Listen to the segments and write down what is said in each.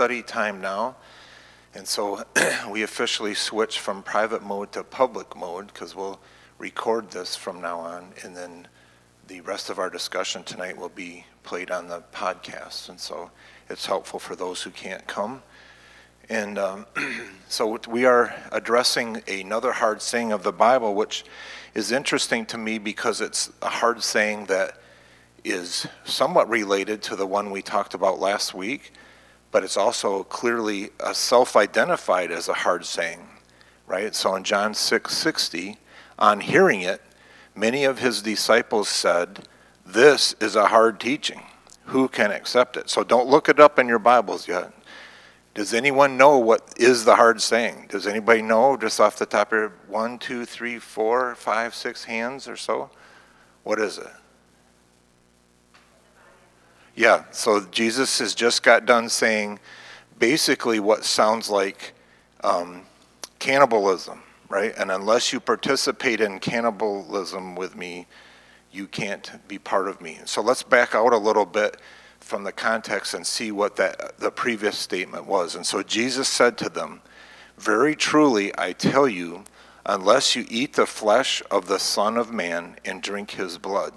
study time now. And so we officially switch from private mode to public mode because we'll record this from now on. And then the rest of our discussion tonight will be played on the podcast. And so it's helpful for those who can't come. And um, so we are addressing another hard saying of the Bible, which is interesting to me because it's a hard saying that is somewhat related to the one we talked about last week, but it's also clearly uh, self-identified as a hard saying, right? So in John 6:60, on hearing it, many of his disciples said, "This is a hard teaching. Who can accept it?" So don't look it up in your Bibles yet. Does anyone know what is the hard saying? Does anybody know just off the top of your one, two, three, four, five, six hands or so? What is it? Yeah, so Jesus has just got done saying basically what sounds like um, cannibalism, right? And unless you participate in cannibalism with me, you can't be part of me. So let's back out a little bit from the context and see what that the previous statement was. And so Jesus said to them, "Very truly I tell you, unless you eat the flesh of the Son of Man and drink his blood,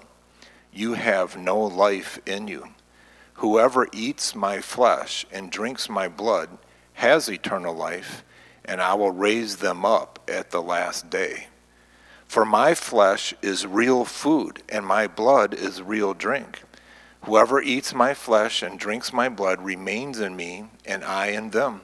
you have no life in you. Whoever eats my flesh and drinks my blood has eternal life, and I will raise them up at the last day. For my flesh is real food, and my blood is real drink." Whoever eats my flesh and drinks my blood remains in me, and I in them.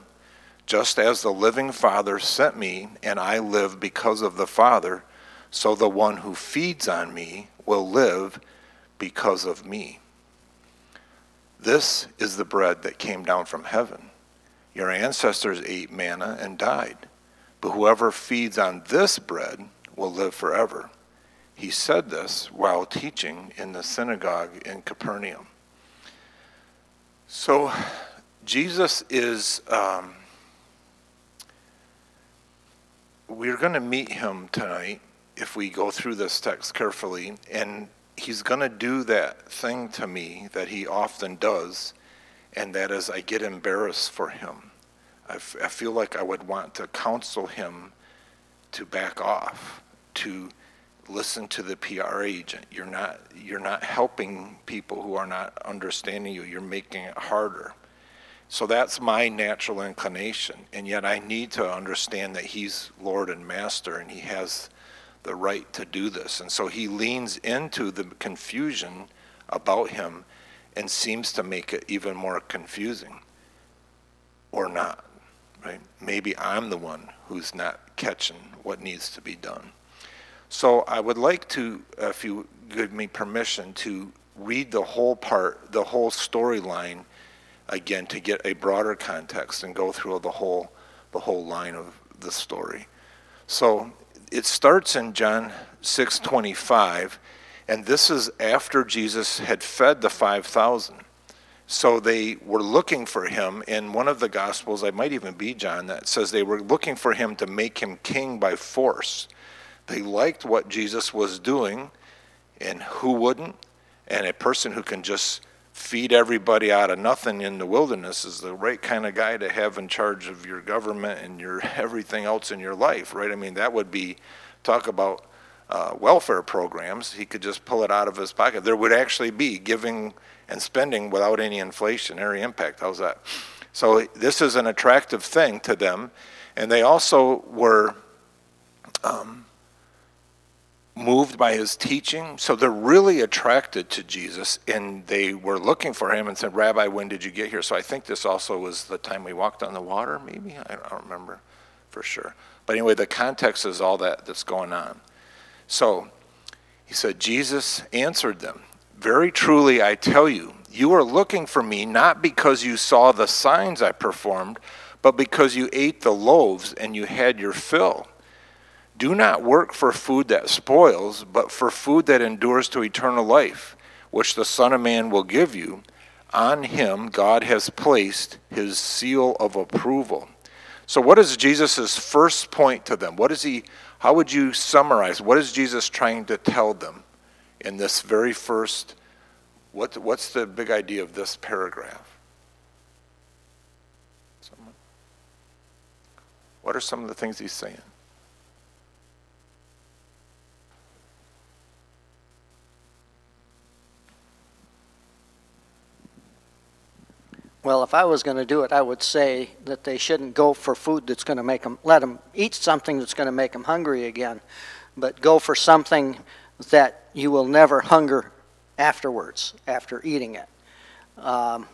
Just as the living Father sent me, and I live because of the Father, so the one who feeds on me will live because of me. This is the bread that came down from heaven. Your ancestors ate manna and died, but whoever feeds on this bread will live forever. He said this while teaching in the synagogue in Capernaum. So, Jesus is, um, we're going to meet him tonight if we go through this text carefully, and he's going to do that thing to me that he often does, and that is I get embarrassed for him. I, f- I feel like I would want to counsel him to back off, to listen to the PR agent. You're not you're not helping people who are not understanding you. You're making it harder. So that's my natural inclination. And yet I need to understand that he's Lord and Master and he has the right to do this. And so he leans into the confusion about him and seems to make it even more confusing. Or not, right? Maybe I'm the one who's not catching what needs to be done. So I would like to, if you give me permission, to read the whole part, the whole storyline again to get a broader context and go through the whole, the whole line of the story. So it starts in John 6:25, and this is after Jesus had fed the 5,000. So they were looking for him. In one of the Gospels, I might even be John, that says they were looking for him to make him king by force. They liked what Jesus was doing, and who wouldn't? And a person who can just feed everybody out of nothing in the wilderness is the right kind of guy to have in charge of your government and your everything else in your life, right? I mean, that would be talk about uh, welfare programs. He could just pull it out of his pocket. There would actually be giving and spending without any inflationary impact. How's that? So this is an attractive thing to them, and they also were. Um, moved by his teaching. So they're really attracted to Jesus, and they were looking for him and said, Rabbi, when did you get here? So I think this also was the time we walked on the water, maybe? I don't remember for sure. But anyway, the context is all that that's going on. So he said, Jesus answered them, Very truly I tell you, you are looking for me not because you saw the signs I performed, but because you ate the loaves and you had your fill. Do not work for food that spoils, but for food that endures to eternal life, which the Son of Man will give you. On him God has placed his seal of approval. So, what is Jesus' first point to them? What is he, how would you summarize? What is Jesus trying to tell them in this very first, what, what's the big idea of this paragraph? Someone? What are some of the things he's saying? Well, if I was going to do it, I would say that they shouldn't go for food that's going to make them, let them eat something that's going to make them hungry again, but go for something that you will never hunger afterwards, after eating it. Um,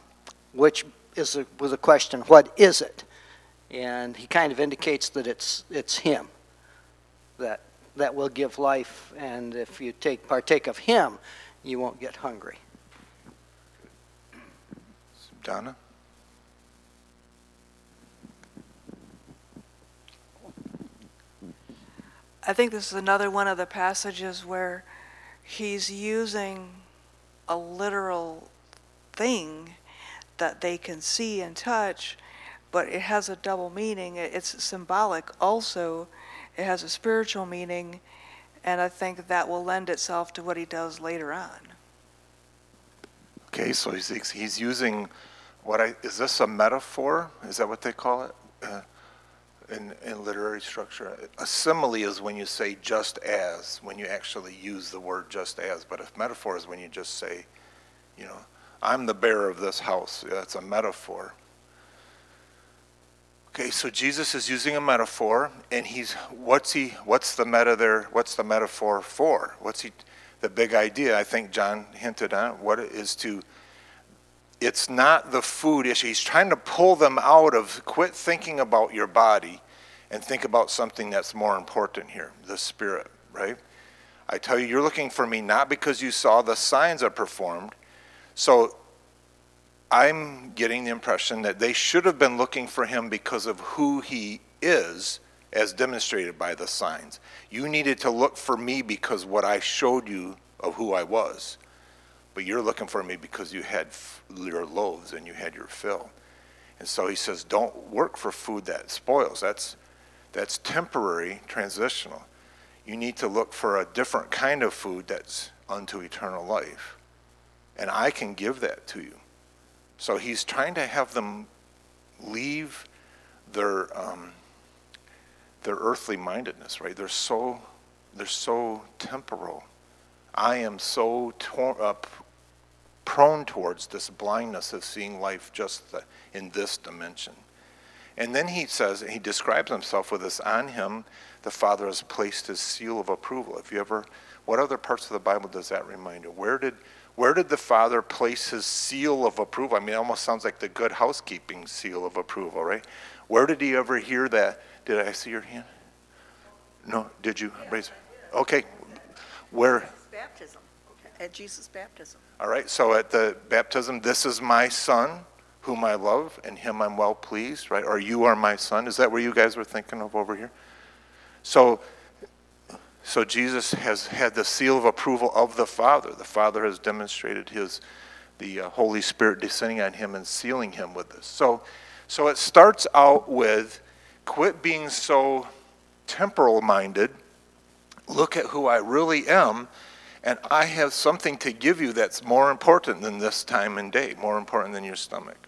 which is a, was a question, what is it? And he kind of indicates that it's, it's him that, that will give life, and if you take, partake of him, you won't get hungry. Donna? I think this is another one of the passages where he's using a literal thing that they can see and touch, but it has a double meaning. It's symbolic also, it has a spiritual meaning, and I think that will lend itself to what he does later on. Okay, so he's, he's using what I, is this a metaphor? Is that what they call it? Uh, in, in literary structure? A simile is when you say just as, when you actually use the word just as, but a metaphor is when you just say, you know, I'm the bearer of this house. That's a metaphor. Okay, so Jesus is using a metaphor, and he's what's he? What's the meta there? What's the metaphor for? What's he? The big idea, I think John hinted on. What is to? It's not the food issue. He's trying to pull them out of quit thinking about your body, and think about something that's more important here: the spirit. Right? I tell you, you're looking for me not because you saw the signs I performed. So I'm getting the impression that they should have been looking for him because of who he is, as demonstrated by the signs. You needed to look for me because what I showed you of who I was. But you're looking for me because you had your loaves and you had your fill. And so he says, don't work for food that spoils. That's, that's temporary, transitional. You need to look for a different kind of food that's unto eternal life. And I can give that to you. So he's trying to have them leave their um, their earthly mindedness, right? They're so they're so temporal. I am so tor- uh, prone towards this blindness of seeing life just the, in this dimension. And then he says he describes himself with this on him the Father has placed his seal of approval. If you ever what other parts of the Bible does that remind you? Where did where did the Father place his seal of approval? I mean, it almost sounds like the good housekeeping seal of approval, right? Where did he ever hear that? Did I see your hand? No, did you raise? Okay. Where? Baptism, at Jesus' baptism. All right, so at the baptism, this is my son whom I love, and him I'm well pleased, right? Or you are my son. Is that where you guys were thinking of over here? So, so Jesus has had the seal of approval of the Father. The Father has demonstrated his, the uh, Holy Spirit descending on him and sealing him with this. So, so it starts out with quit being so temporal minded. Look at who I really am, and I have something to give you that's more important than this time and day, more important than your stomach.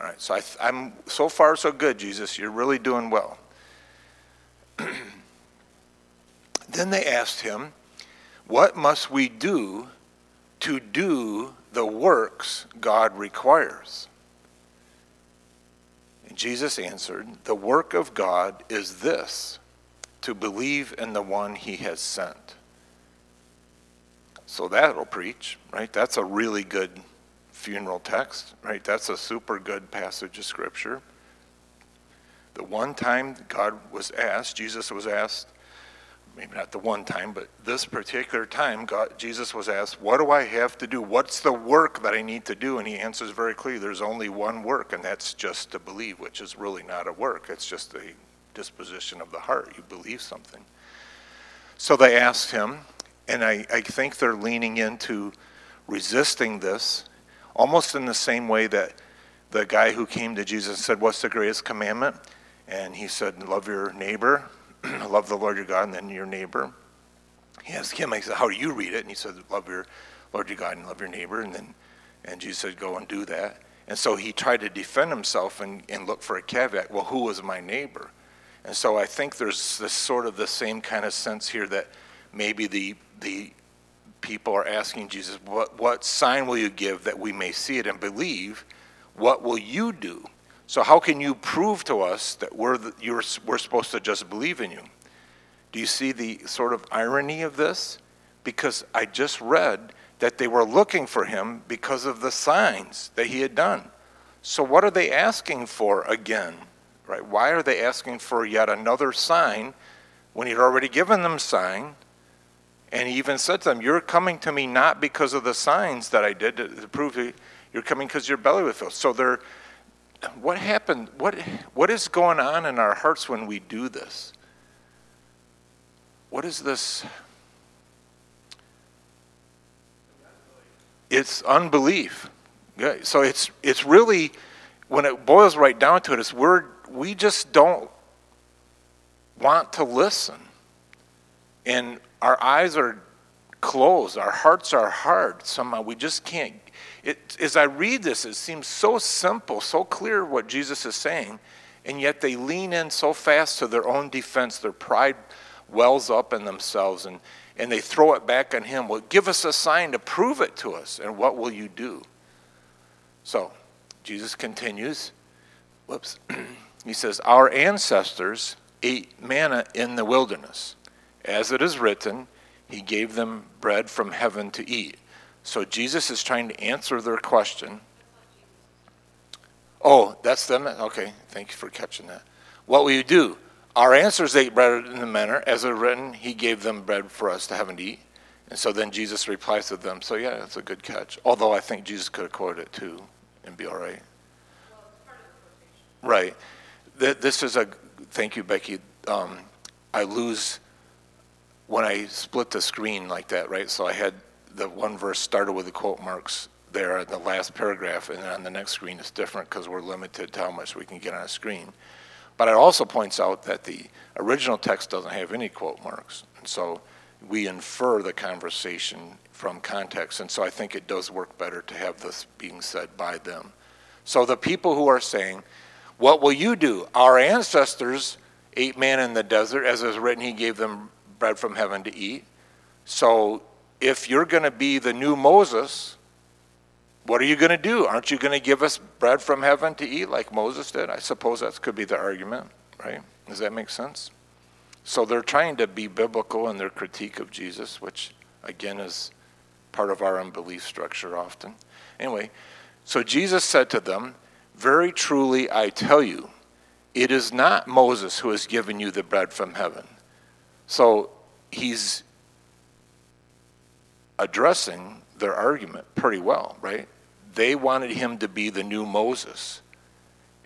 All right, so I, am so far so good, Jesus. You're really doing well. then they asked him, What must we do to do the works God requires? And Jesus answered, The work of God is this to believe in the one he has sent. So that'll preach, right? That's a really good funeral text, right? That's a super good passage of scripture. The one time God was asked, Jesus was asked, maybe not the one time, but this particular time, God, Jesus was asked, What do I have to do? What's the work that I need to do? And he answers very clearly there's only one work, and that's just to believe, which is really not a work. It's just a disposition of the heart. You believe something. So they asked him, and I, I think they're leaning into resisting this almost in the same way that the guy who came to Jesus said, What's the greatest commandment? And he said, Love your neighbor, love the Lord your God, and then your neighbor. He asked him, he said, How do you read it? And he said, Love your Lord your God and love your neighbor. And then and Jesus said, Go and do that. And so he tried to defend himself and, and look for a caveat. Well, who was my neighbor? And so I think there's this sort of the same kind of sense here that maybe the, the people are asking Jesus, what, what sign will you give that we may see it and believe? What will you do? So how can you prove to us that we're, the, you're, we're supposed to just believe in you? Do you see the sort of irony of this? Because I just read that they were looking for him because of the signs that he had done. So what are they asking for again? Right? Why are they asking for yet another sign when he'd already given them sign? And he even said to them, You're coming to me not because of the signs that I did to, prove it, you're coming because your belly was filled. So they're what happened? What what is going on in our hearts when we do this? What is this? It's unbelief. So it's it's really when it boils right down to it, it's we're we just don't want to listen. And our eyes are closed, our hearts are hard. Somehow we just can't. It, as I read this, it seems so simple, so clear what Jesus is saying, and yet they lean in so fast to their own defense. Their pride wells up in themselves, and, and they throw it back on Him. Well, give us a sign to prove it to us, and what will you do? So, Jesus continues. Whoops. he says, Our ancestors ate manna in the wilderness. As it is written, He gave them bread from heaven to eat. So Jesus is trying to answer their question. Oh, that's them? Okay, thank you for catching that. What will you do? Our ancestors ate bread in the manner, as it is written, He gave them bread for us to have and eat. And so then Jesus replies to them, so yeah, that's a good catch. Although I think Jesus could have quoted it too and be all right. Right. Th- This is a, thank you, Becky. Um, I lose when I split the screen like that, right? So I had the one verse started with the quote marks there at the last paragraph, and then on the next screen it's different because we're limited to how much we can get on a screen. But it also points out that the original text doesn't have any quote marks. And so we infer the conversation from context. And so I think it does work better to have this being said by them. So the people who are saying, What will you do? Our ancestors ate manna in the desert, as is written, He gave them bread from heaven to eat. So if you're going to be the new Moses, what are you going to do? Aren't you going to give us bread from heaven to eat like Moses did? I suppose that could be the argument, right? Does that make sense? So they're trying to be biblical in their critique of Jesus, which again is part of our unbelief structure often. Anyway, so Jesus said to them, Very truly I tell you, it is not Moses who has given you the bread from heaven. So he's addressing their argument pretty well, right? They wanted him to be the new Moses.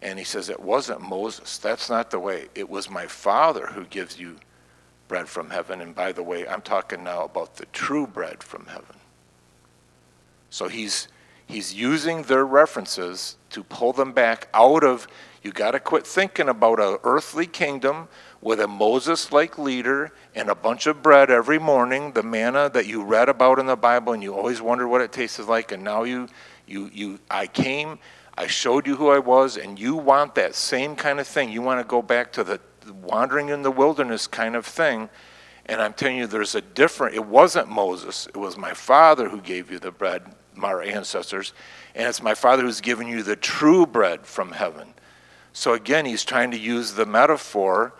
And he says, It wasn't Moses. That's not the way. It was my Father who gives you bread from heaven. And by the way, I'm talking now about the true bread from heaven. So he's he's using their references to pull them back out of you got to quit thinking about a earthly kingdom with a Moses-like leader and a bunch of bread every morning, the manna that you read about in the Bible and you always wondered what it tasted like and now you you you I came, I showed you who I was and you want that same kind of thing. You want to go back to the wandering in the wilderness kind of thing. And I'm telling you, there's a different, it wasn't Moses, it was my father who gave you the bread, my ancestors, and it's my father who's given you the true bread from heaven. So again, he's trying to use the metaphor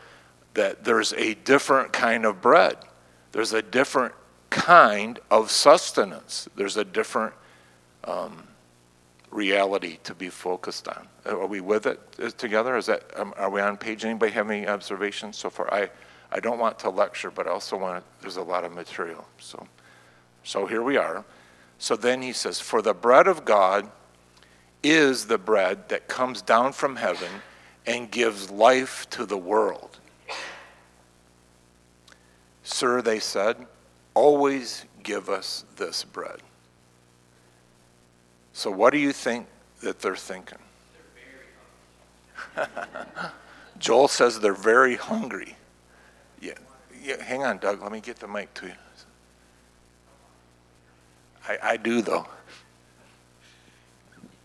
that there's a different kind of bread, there's a different kind of sustenance, there's a different um, reality to be focused on. Are we with it uh, together? Is that um, are we on page? Anybody have any observations so far? I I don't want to lecture, but I also want. To, there's a lot of material. So so here we are. So then he says, "For the bread of God is the bread that comes down from heaven and gives life to the world." Sir, they said, always give us this bread. So, what do you think that they're thinking? Joel says they're very hungry. Yeah, yeah, hang on, Doug. Let me get the mic to you. I, I do, though.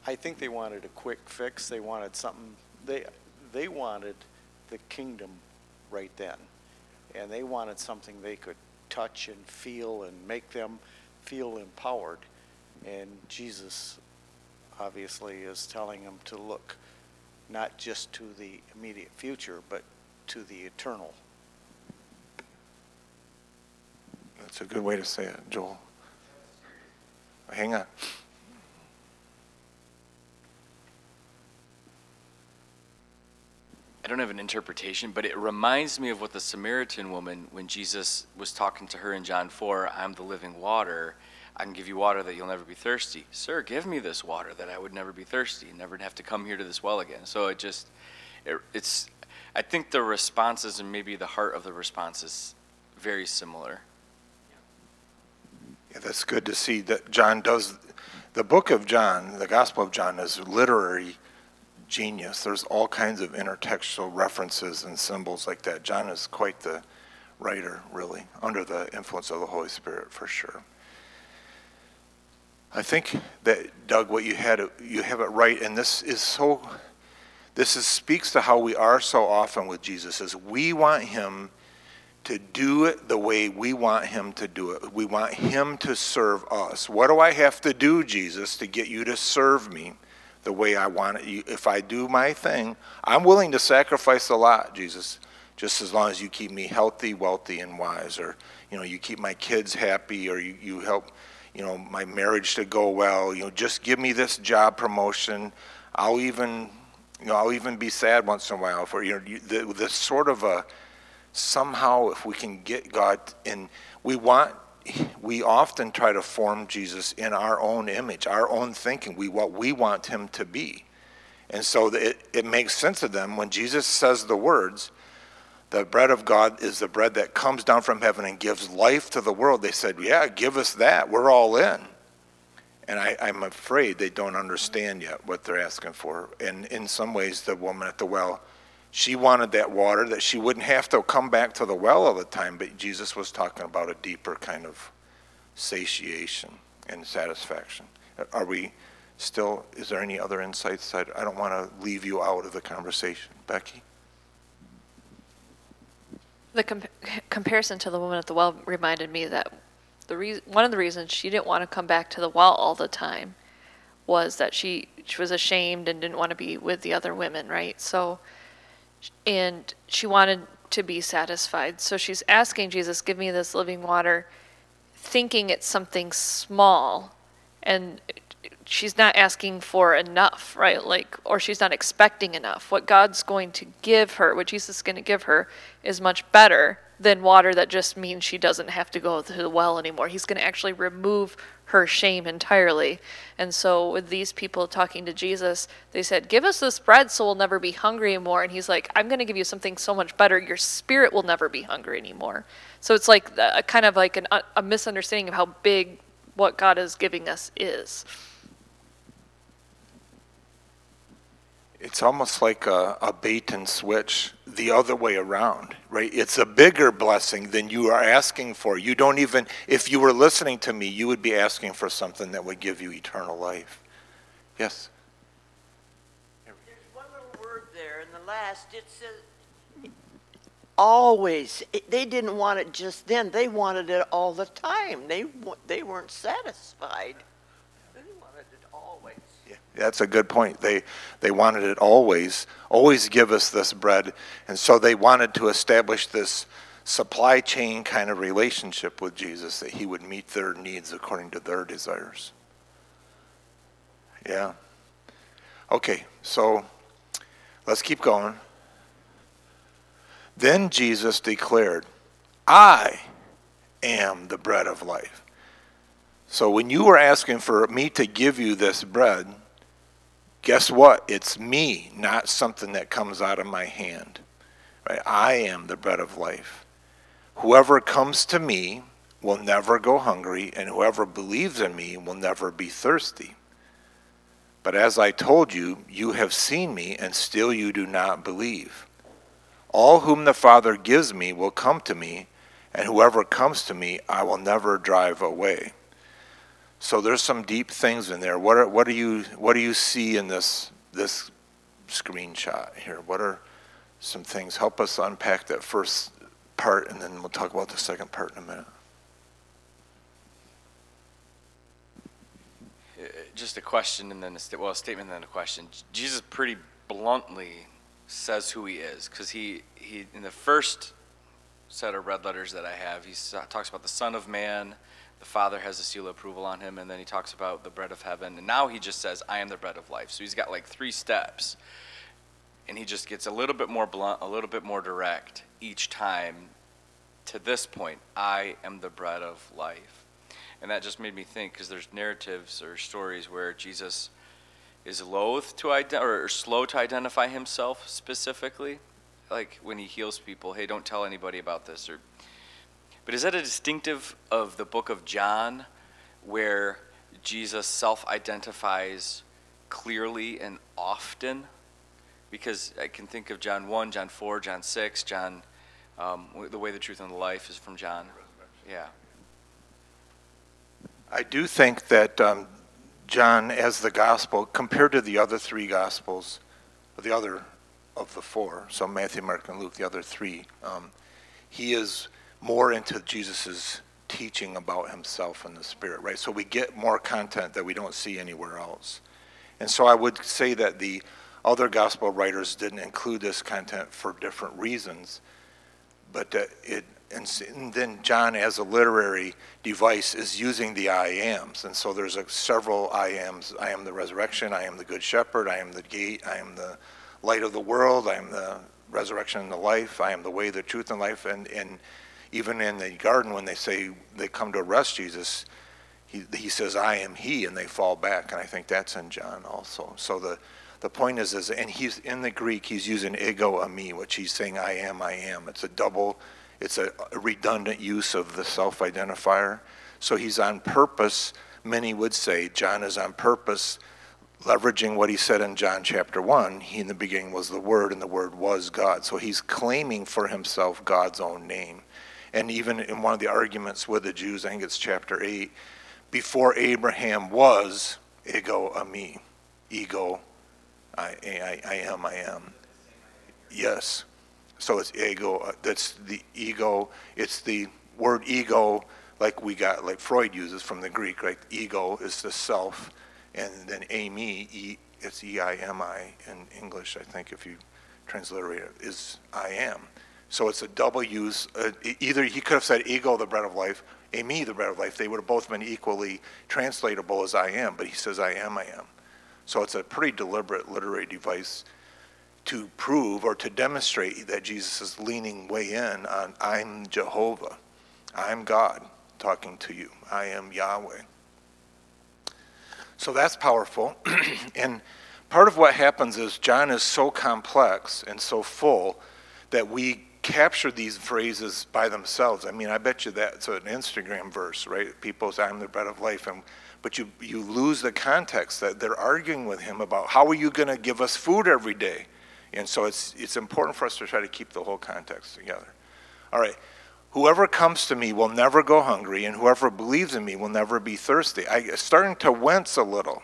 I think they wanted a quick fix. They wanted something, they, they wanted the kingdom right then. And they wanted something they could touch and feel and make them feel empowered. And Jesus obviously is telling them to look not just to the immediate future, but to the eternal. That's a good way to say it, Joel. Hang on. I don't have an interpretation, but it reminds me of what the Samaritan woman, when Jesus was talking to her in John 4, I'm the living water. I can give you water that you'll never be thirsty. Sir, give me this water that I would never be thirsty and never have to come here to this well again. So it just, it, it's, I think the responses and maybe the heart of the response is very similar. Yeah, that's good to see that John does, the book of John, the Gospel of John is literary genius. There's all kinds of intertextual references and symbols like that. John is quite the writer, really, under the influence of the Holy Spirit, for sure. I think that Doug, what you had, you have it right, and this is so. This is, speaks to how we are so often with Jesus. Is we want him to do it the way we want him to do it. We want him to serve us. What do I have to do, Jesus, to get you to serve me the way I want it? If I do my thing, I'm willing to sacrifice a lot, Jesus, just as long as you keep me healthy, wealthy, and wise, or you know, you keep my kids happy, or you, you help you know, my marriage to go well. You know, just give me this job promotion. I'll even, you know, I'll even be sad once in a while for you know, you- the, this sort of a somehow if we can get God in, we want. We often try to form Jesus in our own image, our own thinking. We what we want him to be, and so it, it makes sense to them when Jesus says the words the bread of God is the bread that comes down from heaven and gives life to the world. They said, Yeah, give us that. We're all in. And I, I'm afraid they don't understand yet what they're asking for. And in some ways, the woman at the well, she wanted that water that she wouldn't have to come back to the well all the time, but Jesus was talking about a deeper kind of satiation and satisfaction. Are we still, is there any other insights? I I don't want to leave you out of the conversation. Becky? The com- comparison to the woman at the well reminded me that the reason, one of the reasons she didn't want to come back to the well all the time was that she she was ashamed and didn't want to be with the other women, right? So, and she wanted to be satisfied. So she's asking Jesus, "Give me this living water," thinking it's something small, and she's not asking for enough, right? Like, or she's not expecting enough. What God's going to give her, what Jesus is going to give her, is much better than water that just means she doesn't have to go to the well anymore. He's going to actually remove her shame entirely. And so, with these people talking to Jesus, they said, Give us this bread so we'll never be hungry anymore. And he's like, I'm going to give you something so much better. Your spirit will never be hungry anymore. So, it's like a, kind of like an, uh, a misunderstanding of how big what God is giving us is. It's almost like a, a bait and switch the other way around, right? It's a bigger blessing than you are asking for. You don't even, if you were listening to me, you would be asking for something that would give you eternal life. Yes? There's one little word there in the last, it says, always. They didn't want it just then, they wanted it all the time. They, they weren't satisfied. Wanted it always. Yeah, That's a good point. They, they wanted it always, always give us this bread. And so they wanted to establish this supply chain kind of relationship with Jesus, that he would meet their needs according to their desires. Yeah. Okay, so let's keep going. Then Jesus declared, I am the bread of life. So when you were asking for me to give you this bread, guess what? It's me, not something that comes out of my hand. Right? I am the bread of life. Whoever comes to me will never go hungry, and whoever believes in me will never be thirsty. But as I told you, you have seen me, and still you do not believe. All whom the Father gives me will come to me, and whoever comes to me I will never drive away. So there's some deep things in there. What are, what do you, what do you see in this, this screenshot here? What are some things? Help us unpack that first part, and then we'll talk about the second part in a minute. Uh, Just a question and then a sta- well, a statement and then a question. Jesus pretty bluntly says who he is because he, he in the first set of red letters that I have, he talks about the Son of Man, the Father has a seal of approval on him, and then he talks about the bread of heaven, and now he just says, "I am the bread of life." So he's got like three steps, and he just gets a little bit more blunt, a little bit more direct each time. To this point, I am the bread of life. And that just made me think because there's narratives or stories where Jesus is loath to ident- or slow to identify himself specifically, like when he heals people, hey, don't tell anybody about this. Or, but is that a distinctive of the book of John, where Jesus self-identifies clearly and often? Because I can think of John one, John four, John six, John. Um, the way, the truth, and the life is from John. Yeah. I do think that um, John, as the gospel, compared to the other three gospels, the other of the four, so Matthew, Mark, and Luke, the other three, um, he is more into Jesus' teaching about himself and the Spirit, right? So we get more content that we don't see anywhere else. And so I would say that the other gospel writers didn't include this content for different reasons, but it, and then John, as a literary device, is using the I ams. And so there's a, several I ams. I am the resurrection, I am the good shepherd, I am the gate, I am the light of the world, I am the resurrection and the life, I am the way, the truth, and life. And, and even in the garden, when they say they come to arrest Jesus, he, he says, I am he, and they fall back. And I think that's in John also. So the, the point is, is, and he's in the Greek, he's using ego eimi, which he's saying, I am, I am. It's a double, it's a redundant use of the self identifier. So he's on purpose, many would say, John is on purpose, leveraging what he said in John chapter 1. He in the beginning was the Word, and the Word was God. So he's claiming for himself God's own name. And even in one of the arguments with the Jews, I think it's chapter 8, before Abraham was, ego eimi, ego, I, I, I am, I am. Yes. So it's ego, uh, that's the ego, it's the word ego, like we got, like Freud uses from the Greek, right? Ego is the self, and then eimi, e, it's E-I-M-I in English, I think, if you transliterate it, is I am. So it's a double use. Uh, either he could have said ego, the bread of life, eimi, the bread of life. They would have both been equally translatable as I am, but he says I am, I am. So it's a pretty deliberate literary device to prove or to demonstrate that Jesus is leaning way in on I'm Jehovah. I'm God talking to you. I am Yahweh. So that's powerful. and part of what happens is John is so complex and so full that we capture these phrases by themselves. I mean, I bet you that's an Instagram verse, right? People say, I'm the bread of life. And, but you, you lose the context that they're arguing with him about how are you going to give us food every day? And so it's, it's important for us to try to keep the whole context together. All right. Whoever comes to me will never go hungry, and whoever believes in me will never be thirsty. I starting to wince a little.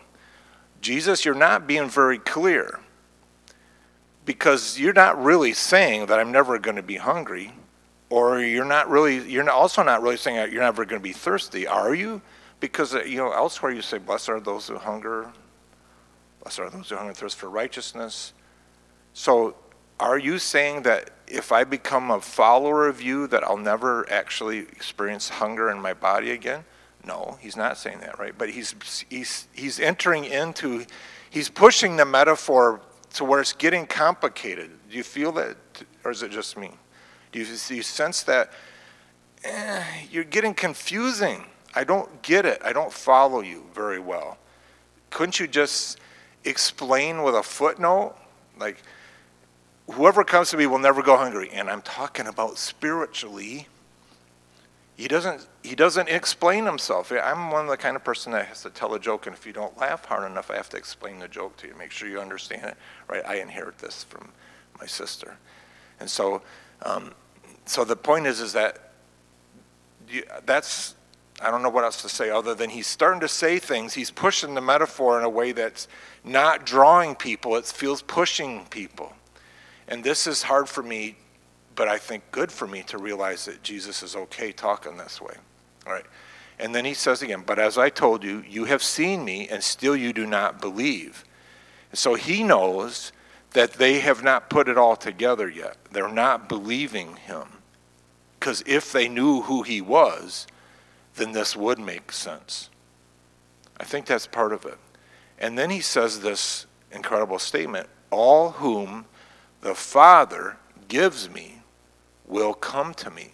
Jesus, you're not being very clear because you're not really saying that I'm never going to be hungry, or you're not really, you're also not really saying that you're never going to be thirsty, are you? Because uh, you know elsewhere you say, "Blessed are those who hunger, blessed are those who hunger and thirst for righteousness." So, are you saying that if I become a follower of you, that I'll never actually experience hunger in my body again? No, he's not saying that, right? But he's he's he's entering into, he's pushing the metaphor to where it's getting complicated. Do you feel that, or is it just me? Do you, do you sense that eh, you're getting confusing? I don't get it. I don't follow you very well. Couldn't you just explain with a footnote, like? whoever comes to me will never go hungry and i'm talking about spiritually he doesn't he doesn't explain himself. I'm one of the kind of person that has to tell a joke and if you don't laugh hard enough i have to explain the joke to you. Make sure you understand it right? I inherit this from my sister. And so um, so the point is is that you, that's I don't know what else to say other than he's starting to say things. He's pushing the metaphor in a way that's not drawing people, it feels pushing people. And this is hard for me, but I think good for me to realize that Jesus is okay talking this way. All right. And then he says again, But as I told you, you have seen me, and still you do not believe. So he knows that they have not put it all together yet. They're not believing him. Because if they knew who he was, then this would make sense. I think that's part of it. And then he says this incredible statement All whom the Father gives me will come to me.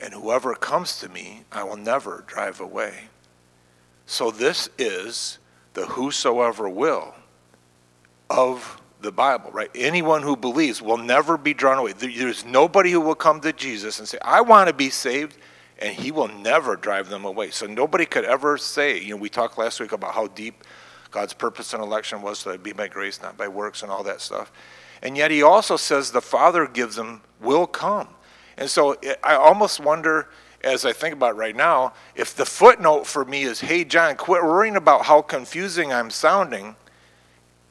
And whoever comes to me, I will never drive away. So this is the whosoever will of the Bible, right? Anyone who believes will never be drawn away. There's nobody who will come to Jesus and say, I want to be saved, and he will never drive them away. So nobody could ever say, you know, we talked last week about how deep God's purpose in election was to be by grace, not by works, and all that stuff. And yet he also says the Father gives them will come. And so I almost wonder, as I think about right now, if the footnote for me is, hey, John, quit worrying about how confusing I'm sounding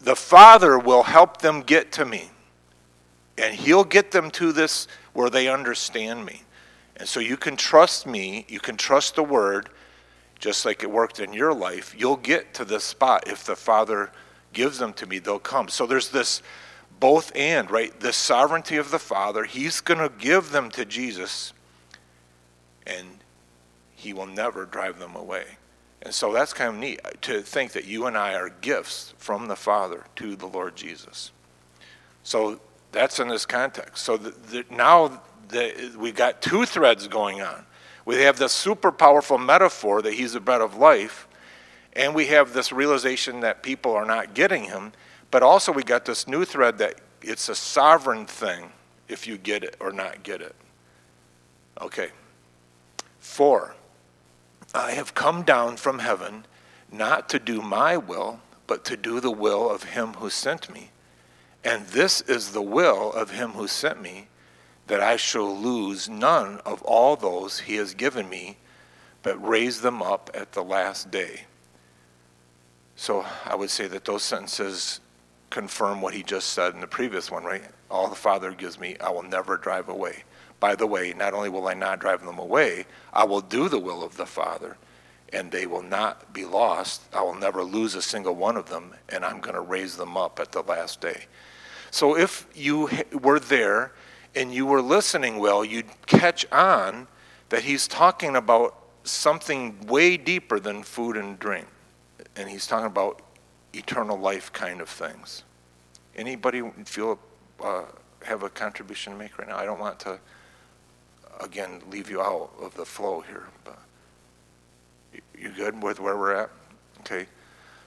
the Father will help them get to me. And He'll get them to this where they understand me. And so you can trust me, you can trust the Word, just like it worked in your life. You'll get to this spot. If the Father gives them to me, they'll come. So there's this both and, right? The sovereignty of the Father, He's going to give them to Jesus, and He will never drive them away. And so that's kind of neat uh, to think that you and I are gifts from the Father to the Lord Jesus. So that's in this context. So the, the, now the, we've got two threads going on. We have this super powerful metaphor that he's the bread of life, and we have this realization that people are not getting him, but also we got this new thread that it's a sovereign thing if you get it or not get it. Okay. Four. I have come down from heaven not to do my will, but to do the will of him who sent me. And this is the will of him who sent me, that I shall lose none of all those he has given me, but raise them up at the last day. So I would say that those sentences confirm what he just said in the previous one, right? All the Father gives me, I will never drive away. By the way, not only will I not drive them away, I will do the will of the Father, and they will not be lost. I will never lose a single one of them, and I'm going to raise them up at the last day. So if you were there and you were listening well, you'd catch on that he's talking about something way deeper than food and drink. And he's talking about eternal life kind of things. Anybody feel uh, have a contribution to make right now? I don't want to again, leave you out of the flow here. But you good with where we're at? Okay.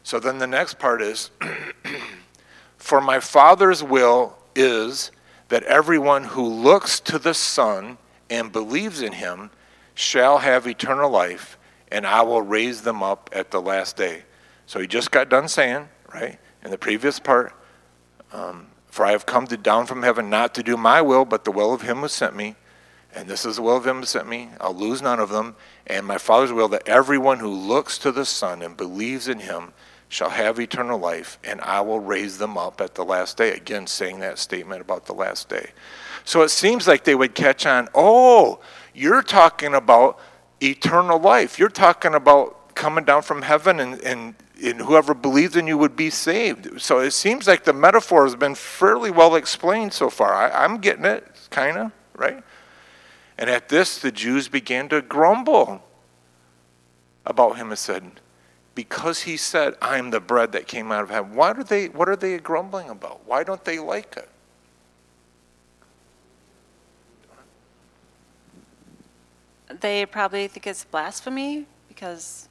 So then the next part is For my Father's will is that everyone who looks to the Son and believes in him shall have eternal life, and I will raise them up at the last day. So he just got done saying, right, in the previous part, um, For I have come to, down from heaven not to do my will, but the will of him who sent me. And this is the will of him who sent me. I'll lose none of them. And my Father's will that everyone who looks to the Son and believes in him shall have eternal life, and I will raise them up at the last day. Again, saying that statement about the last day. So it seems like they would catch on oh, you're talking about eternal life. You're talking about coming down from heaven and, and, and whoever believes in you would be saved. So it seems like the metaphor has been fairly well explained so far. I, I'm getting it, kind of, right? And at this, the Jews began to grumble about him and said, Because he said, I am the bread that came out of heaven, why are they, what are they grumbling about? Why don't they like it? They probably think it's blasphemy because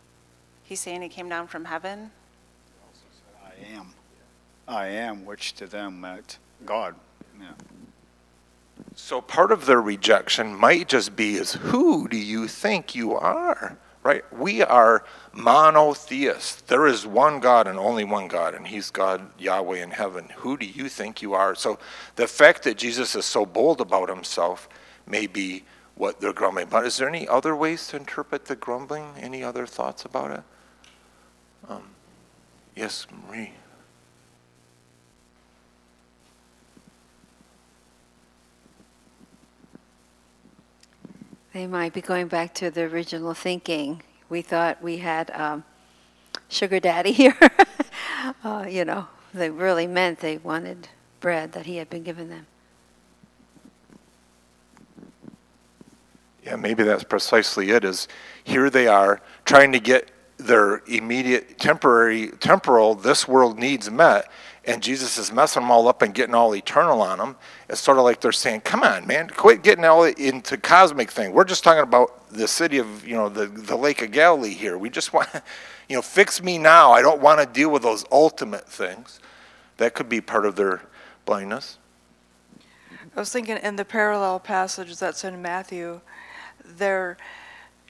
he's saying he came down from heaven. I am. I am, which to them meant God. Yeah. So part of their rejection might just be is who do you think you are? Right? We are monotheists. There is one God and only one God, and He's God, Yahweh in heaven. Who do you think you are? So the fact that Jesus is so bold about Himself may be what they're grumbling about. Is there any other ways to interpret the grumbling? Any other thoughts about it? Um, yes, Marie. They might be going back to the original thinking. We thought we had um, sugar daddy here. uh, you know, they really meant they wanted bread that he had been given them. Yeah, maybe that's precisely it. Is here they are trying to get their immediate temporary temporal this world needs met, and Jesus is messing them all up and getting all eternal on them. It's sort of like they're saying, "Come on, man, quit getting all into cosmic thing. We're just talking about the city of you know the the Lake of Galilee here. We just want, you know, fix me now. I don't want to deal with those ultimate things. That could be part of their blindness." I was thinking in the parallel passage that's in Matthew, there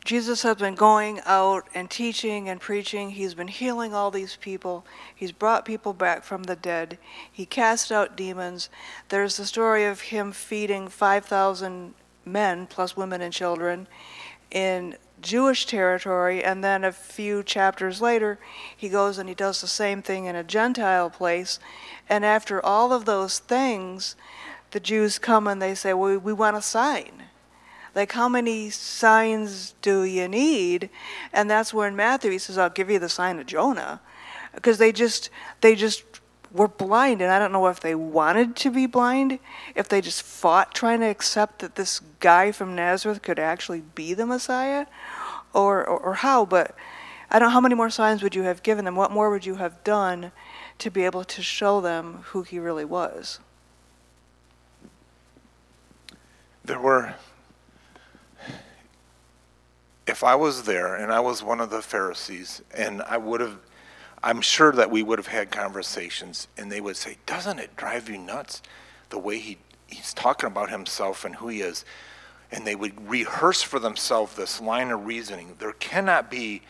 Jesus has been going out and teaching and preaching. He's been healing all these people. He's brought people back from the dead. He cast out demons. There's the story of him feeding 5,000 men, plus women and children, in Jewish territory. And then a few chapters later, he goes and he does the same thing in a Gentile place. And after all of those things, the Jews come and they say, well, we want a sign. Like, how many signs do you need? And that's where in Matthew he says, I'll give you the sign of Jonah. Because they just, they just were blind. And I don't know if they wanted to be blind, if they just fought trying to accept that this guy from Nazareth could actually be the Messiah, or, or, or how. But I don't know how many more signs would you have given them? What more would you have done to be able to show them who he really was? There were if I was there and I was one of the Pharisees, and I would have, I'm sure that we would have had conversations, and they would say, Doesn't it drive you nuts the way he, he's talking about himself and who he is? And they would rehearse for themselves this line of reasoning. There cannot be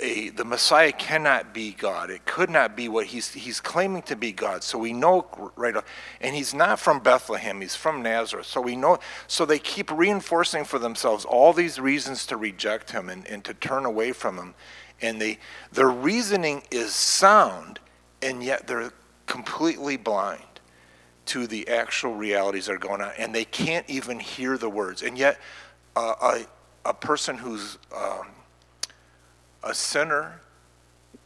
a, the Messiah cannot be God. It could not be what he's he's claiming to be God. So we know right off. and he's not from Bethlehem, he's from Nazareth. So we know so they keep reinforcing for themselves all these reasons to reject him and, and to turn away from him. And they their reasoning is sound, and yet they're completely blind to the actual realities that are going on. And they can't even hear the words. And yet uh, a, a person who's um, a sinner,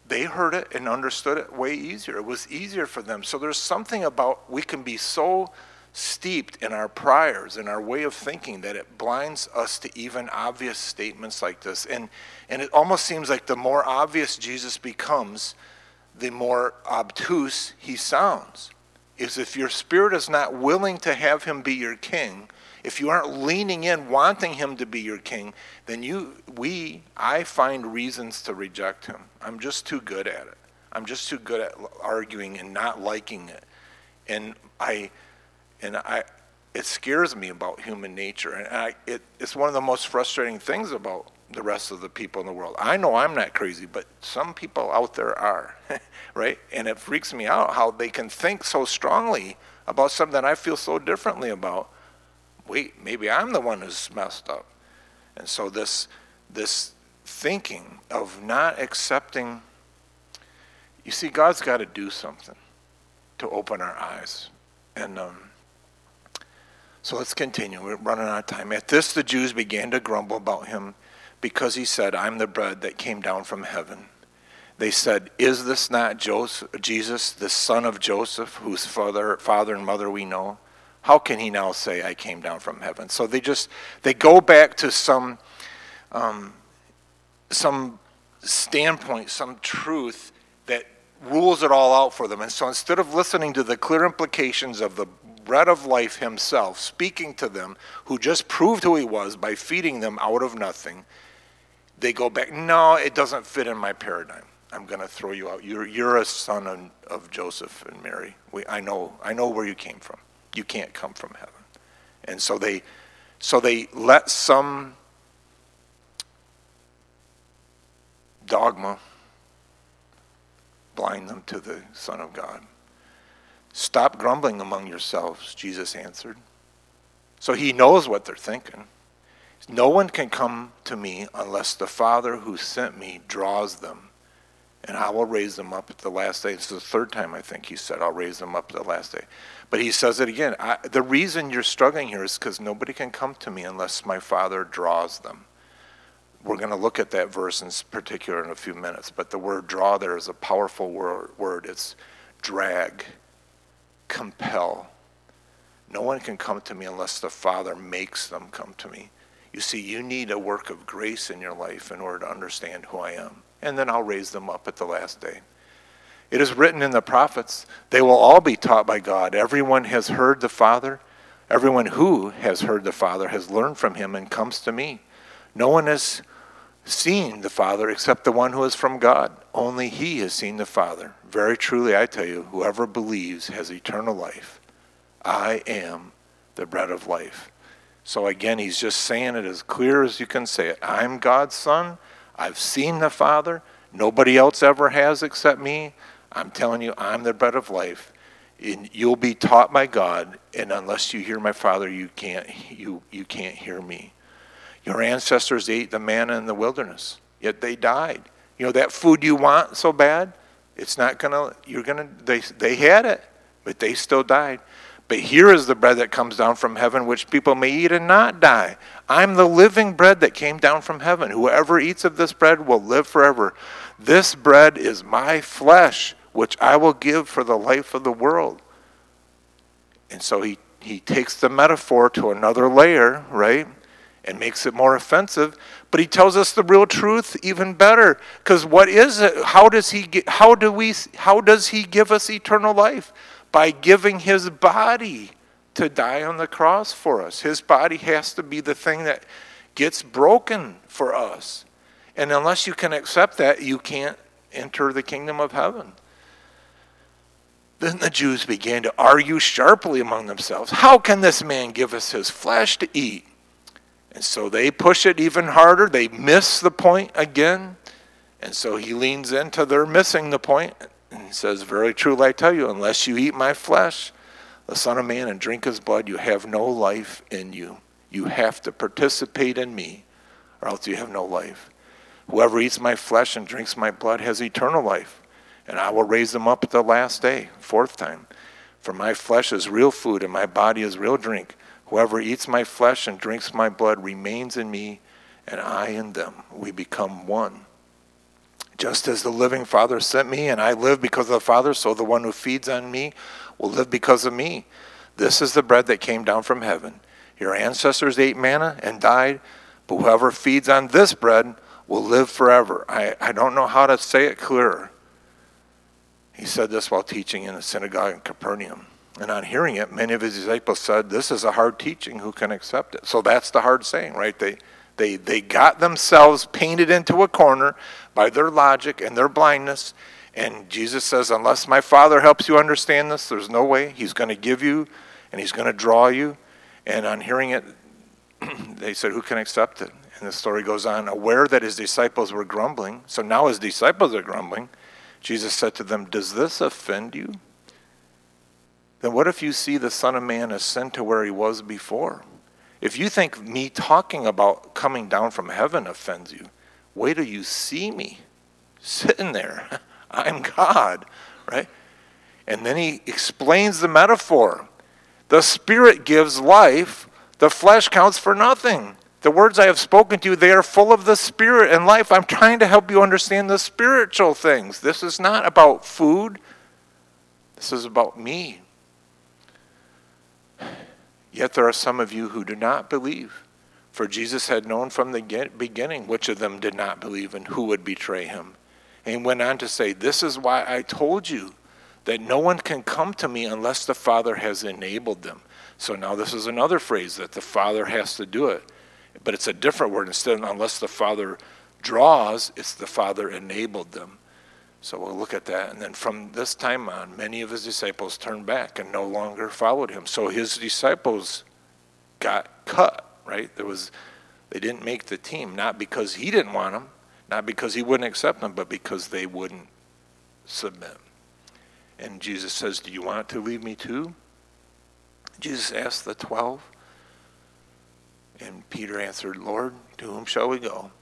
they heard it and understood it way easier. It was easier for them. So there's something about we can be so steeped in our priors and our way of thinking that it blinds us to even obvious statements like this. And and it almost seems like the more obvious Jesus becomes, the more obtuse he sounds. Is if your spirit is not willing to have him be your king, if you aren't leaning in, wanting him to be your king, then you, we, I find reasons to reject him. I'm just too good at it. I'm just too good at arguing and not liking it. And I, and I, it scares me about human nature. And I, it, it's one of the most frustrating things about the rest of the people in the world. I know I'm not crazy, but some people out there are, right? And it freaks me out how they can think so strongly about something that I feel so differently about wait, maybe I'm the one who's messed up. And so this this thinking of not accepting you see, God's got to do something to open our eyes. And um, so let's continue. We're running out of time. At this, the Jews began to grumble about him because he said, I'm the bread that came down from heaven. They said, Is this not Joseph, Jesus, the son of Joseph, whose father, father and mother we know? How can he now say i came down from heaven? So they just they go back to some um, some standpoint some truth that rules it all out for them. And so instead of listening to the clear implications of the bread of life himself speaking to them who just proved who he was by feeding them out of nothing they go back no it doesn't fit in my paradigm. I'm going to throw you out. You're, you're a son of, of joseph and mary. We, i know i know where you came from you can't come from heaven. And so they so they let some dogma blind them to the Son of God. Stop grumbling among yourselves, Jesus answered. So he knows what they're thinking. No one can come to me unless the Father who sent me draws them, and I will raise them up at the last day. It's the third time I think he said, I'll raise them up at the last day. But he says it again. I, the reason you're struggling here is because nobody can come to me unless my Father draws them. We're going to look at that verse in particular in a few minutes, but the word draw there is a powerful word. word. It's drag, compel. No one can come to me unless the Father makes them come to me. You see, you need a work of grace in your life in order to understand who I am. And then I'll raise them up at the last day. It is written in the prophets, they will all be taught by God. Everyone has heard the Father. Everyone who has heard the Father has learned from him and comes to me. No one has seen the Father except the one who is from God. Only he has seen the Father. Very truly, I tell you, whoever believes has eternal life. I am the bread of life. So again, he's just saying it as clear as you can say it. I'm God's son. I've seen the Father. Nobody else ever has except me. I'm telling you, I'm the bread of life. And you'll be taught by God, and unless you hear my Father, you can't you you can't hear me. Your ancestors ate the manna in the wilderness, yet they died. You know that food you want so bad, it's not gonna. You're gonna. They they had it, but they still died. But here is the bread that comes down from heaven, which people may eat and not die. I'm the living bread that came down from heaven. Whoever eats of this bread will live forever. This bread is my flesh, which I will give for the life of the world. And so he, he takes the metaphor to another layer, right? And makes it more offensive. But he tells us the real truth even better. Because what is it? How does he get, how do we how does he give us eternal life? By giving his body to die on the cross for us. His body has to be the thing that gets broken for us. And unless you can accept that, you can't enter the kingdom of heaven. Then the Jews began to argue sharply among themselves How can this man give us his flesh to eat? And so they push it even harder. They miss the point again. And so he leans into their missing the point and he says, Very truly I tell you, unless you eat my flesh, the Son of Man, and drink his blood, you have no life in you. You have to participate in me, or else you have no life. Whoever eats my flesh and drinks my blood has eternal life, and I will raise them up at the last day, fourth time. For my flesh is real food, and my body is real drink. Whoever eats my flesh and drinks my blood remains in me, and I in them. We become one. Just as the living Father sent me, and I live because of the Father, so the one who feeds on me will live because of me. This is the bread that came down from heaven. Your ancestors ate manna and died, but whoever feeds on this bread will live forever. I, I don't know how to say it clearer. He said this while teaching in the synagogue in Capernaum. And on hearing it, many of his disciples said, This is a hard teaching. Who can accept it? So that's the hard saying, right? They, they, they got themselves painted into a corner by their logic and their blindness. And Jesus says, Unless my Father helps you understand this, there's no way. He's going to give you and He's going to draw you. And on hearing it, they said, Who can accept it? And the story goes on, aware that his disciples were grumbling. So now his disciples are grumbling. Jesus said to them, Does this offend you? Then what if you see the Son of Man ascend to where he was before? If you think me talking about coming down from heaven offends you, wait till you see me sitting there. I'm God, right? And then he explains the metaphor. The Spirit gives life, the flesh counts for nothing. The words I have spoken to you, they are full of the Spirit and life. I'm trying to help you understand the spiritual things. This is not about food, this is about me. Yet there are some of you who do not believe. For Jesus had known from the beginning which of them did not believe and who would betray him. And went on to say, This is why I told you that no one can come to me unless the Father has enabled them. So now this is another phrase that the Father has to do it. But it's a different word. Instead of unless the Father draws, it's the Father enabled them. So we'll look at that. And then from this time on, many of his disciples turned back and no longer followed him. So his disciples got cut, right? There was they didn't make the team, not because he didn't want them, not because he wouldn't accept them, but because they wouldn't submit. And Jesus says, Do you want to leave me too? Jesus asked the twelve. And Peter answered, Lord, to whom shall we go?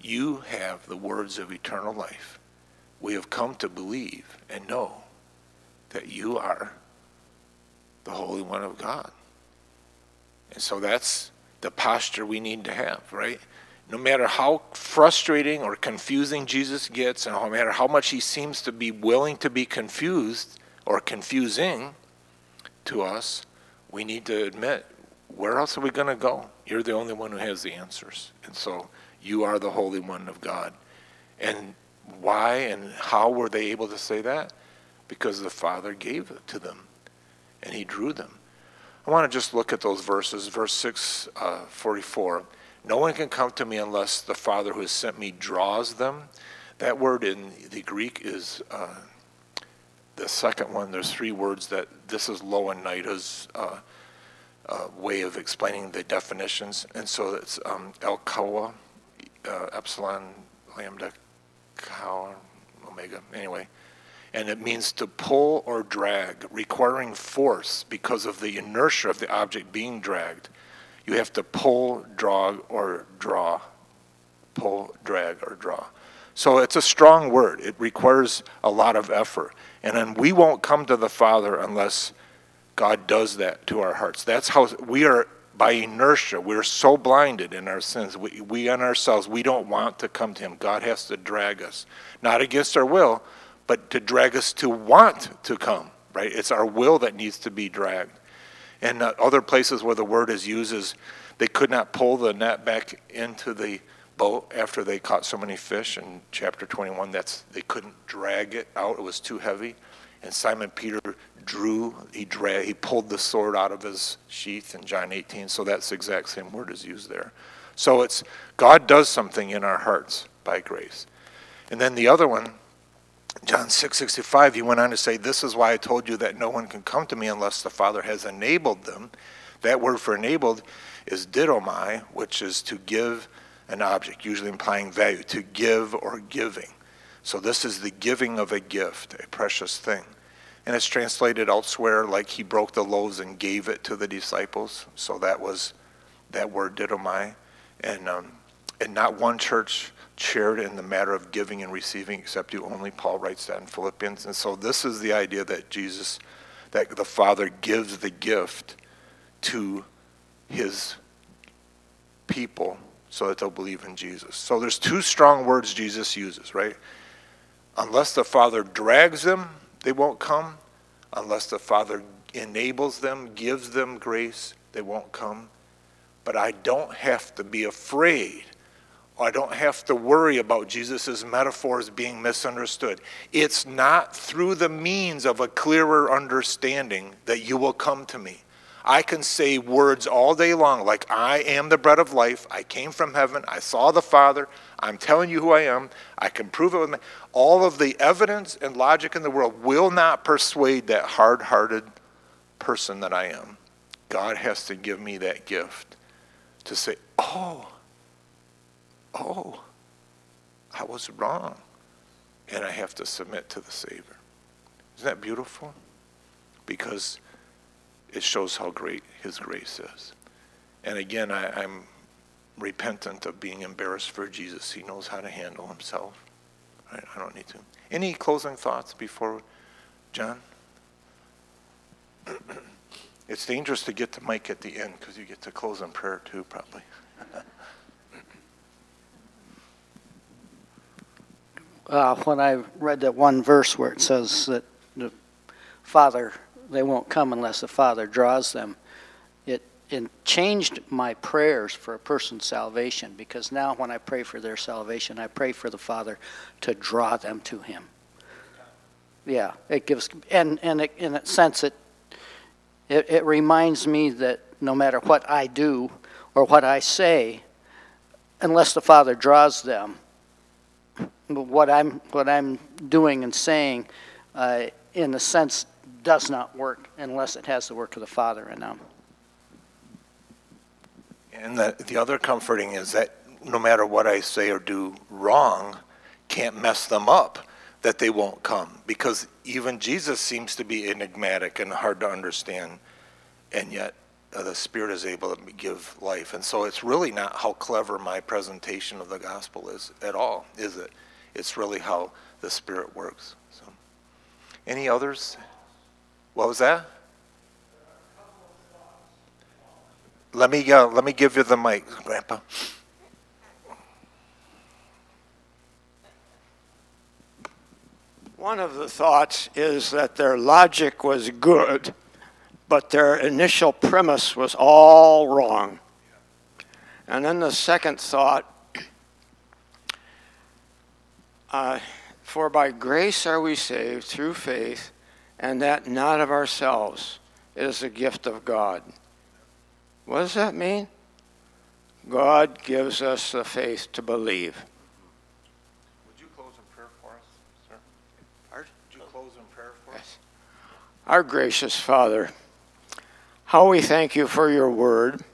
You have the words of eternal life. We have come to believe and know that you are the Holy One of God. And so that's the posture we need to have, right? No matter how frustrating or confusing Jesus gets, and no matter how much he seems to be willing to be confused or confusing to us, we need to admit where else are we going to go? You're the only one who has the answers. And so you are the Holy One of God. And why and how were they able to say that? Because the Father gave it to them and He drew them. I want to just look at those verses. Verse 6, uh, 44. No one can come to me unless the Father who has sent me draws them. That word in the Greek is uh, the second one. There's three words that this is Louw-Nida's uh, uh, way of explaining the definitions. And so it's um, El Kawa, uh, epsilon, lambda, Kawa, omega, anyway. And it means to pull or drag, requiring force because of the inertia of the object being dragged. You have to pull, draw, or draw. Pull, drag, or draw. So it's a strong word. It requires a lot of effort. And then we won't come to the Father unless God does that to our hearts. That's how we are by inertia. We're so blinded in our sins. We, we on ourselves, we don't want to come to Him. God has to drag us, not against our will, but to drag us to want to come, right? It's our will that needs to be dragged. And uh, other places where the word is used is they could not pull the net back into the boat after they caught so many fish in chapter 21 that's they couldn't drag it out it was too heavy and simon peter drew he drag, he pulled the sword out of his sheath in john 18 so that's the exact same word is used there. So it's god does something in our hearts by grace. And then the other one john 6.65 he went on to say this is why i told you that no one can come to me unless the father has enabled them. That word for enabled is didomai which is to give an object, usually implying value, to give or giving. So this is the giving of a gift, a precious thing. And it's translated elsewhere like he broke the loaves and gave it to the disciples. So that was that word didomai. And, um, and not one church shared in the matter of giving and receiving except you only. Paul writes that in Philippians. And so this is the idea that Jesus, that the Father gives the gift to his people so that they'll believe in Jesus. So there's two strong words Jesus uses, right? Unless the Father drags them, they won't come. Unless the Father enables them, gives them grace, they won't come. But I don't have to be afraid. I don't have to worry about Jesus' metaphors being misunderstood. It's not through the means of a clearer understanding that you will come to me. I can say words all day long like, I am the bread of life. I came from heaven. I saw the Father. I'm telling you who I am. I can prove it with me. All of the evidence and logic in the world will not persuade that hard hearted person that I am. God has to give me that gift to say, oh, oh, I was wrong. And I have to submit to the Savior. Isn't that beautiful? Because it shows how great His grace is. And again, I, I'm repentant of being embarrassed for Jesus. He knows how to handle Himself. I, I don't need to. Any closing thoughts before John? it's dangerous to get to Mike at the end because you get to close in prayer too, probably. Uh, when I read that one verse where it says that the Father, they won't come unless the Father draws them, it, it changed my prayers for a person's salvation because now when I pray for their salvation, I pray for the Father to draw them to Him. Yeah, it gives, and, and it, in a sense, it, it, it reminds me that no matter what I do or what I say, unless the Father draws them, what I'm what I'm doing and saying, uh, in a sense, does not work unless it has the work of the Father in them. And the, the other comforting is that no matter what I say or do wrong, can't mess them up, that they won't come. Because even Jesus seems to be enigmatic and hard to understand, and yet uh, the Spirit is able to give life. And so it's really not how clever my presentation of the gospel is at all, is it? It's really how the Spirit works. So, any others? What was that? Let me uh, let me give you the mic, Grandpa. One of the thoughts is that their logic was good, but their initial premise was all wrong. And then the second thought uh, For by grace are we saved through faith, and that not of ourselves. It is a gift of God. What does that mean? God gives us the faith to believe. Would you close in prayer for us, sir? Would you close in prayer for us? Our gracious Father, how we thank you for your word,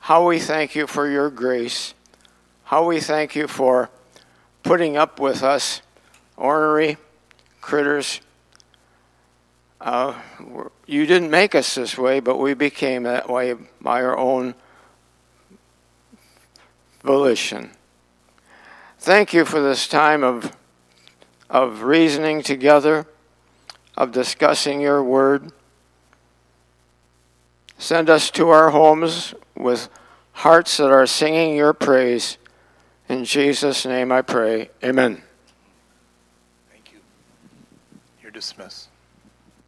how we thank you for your grace, how we thank you for putting up with us, ornery critters. Uh, you didn't make us this way, but we became that way by our own volition. Thank you for this time of, of reasoning together of discussing your word. Send us to our homes with hearts that are singing your praise. In Jesus' name I pray. Amen. Thank you. You're dismissed.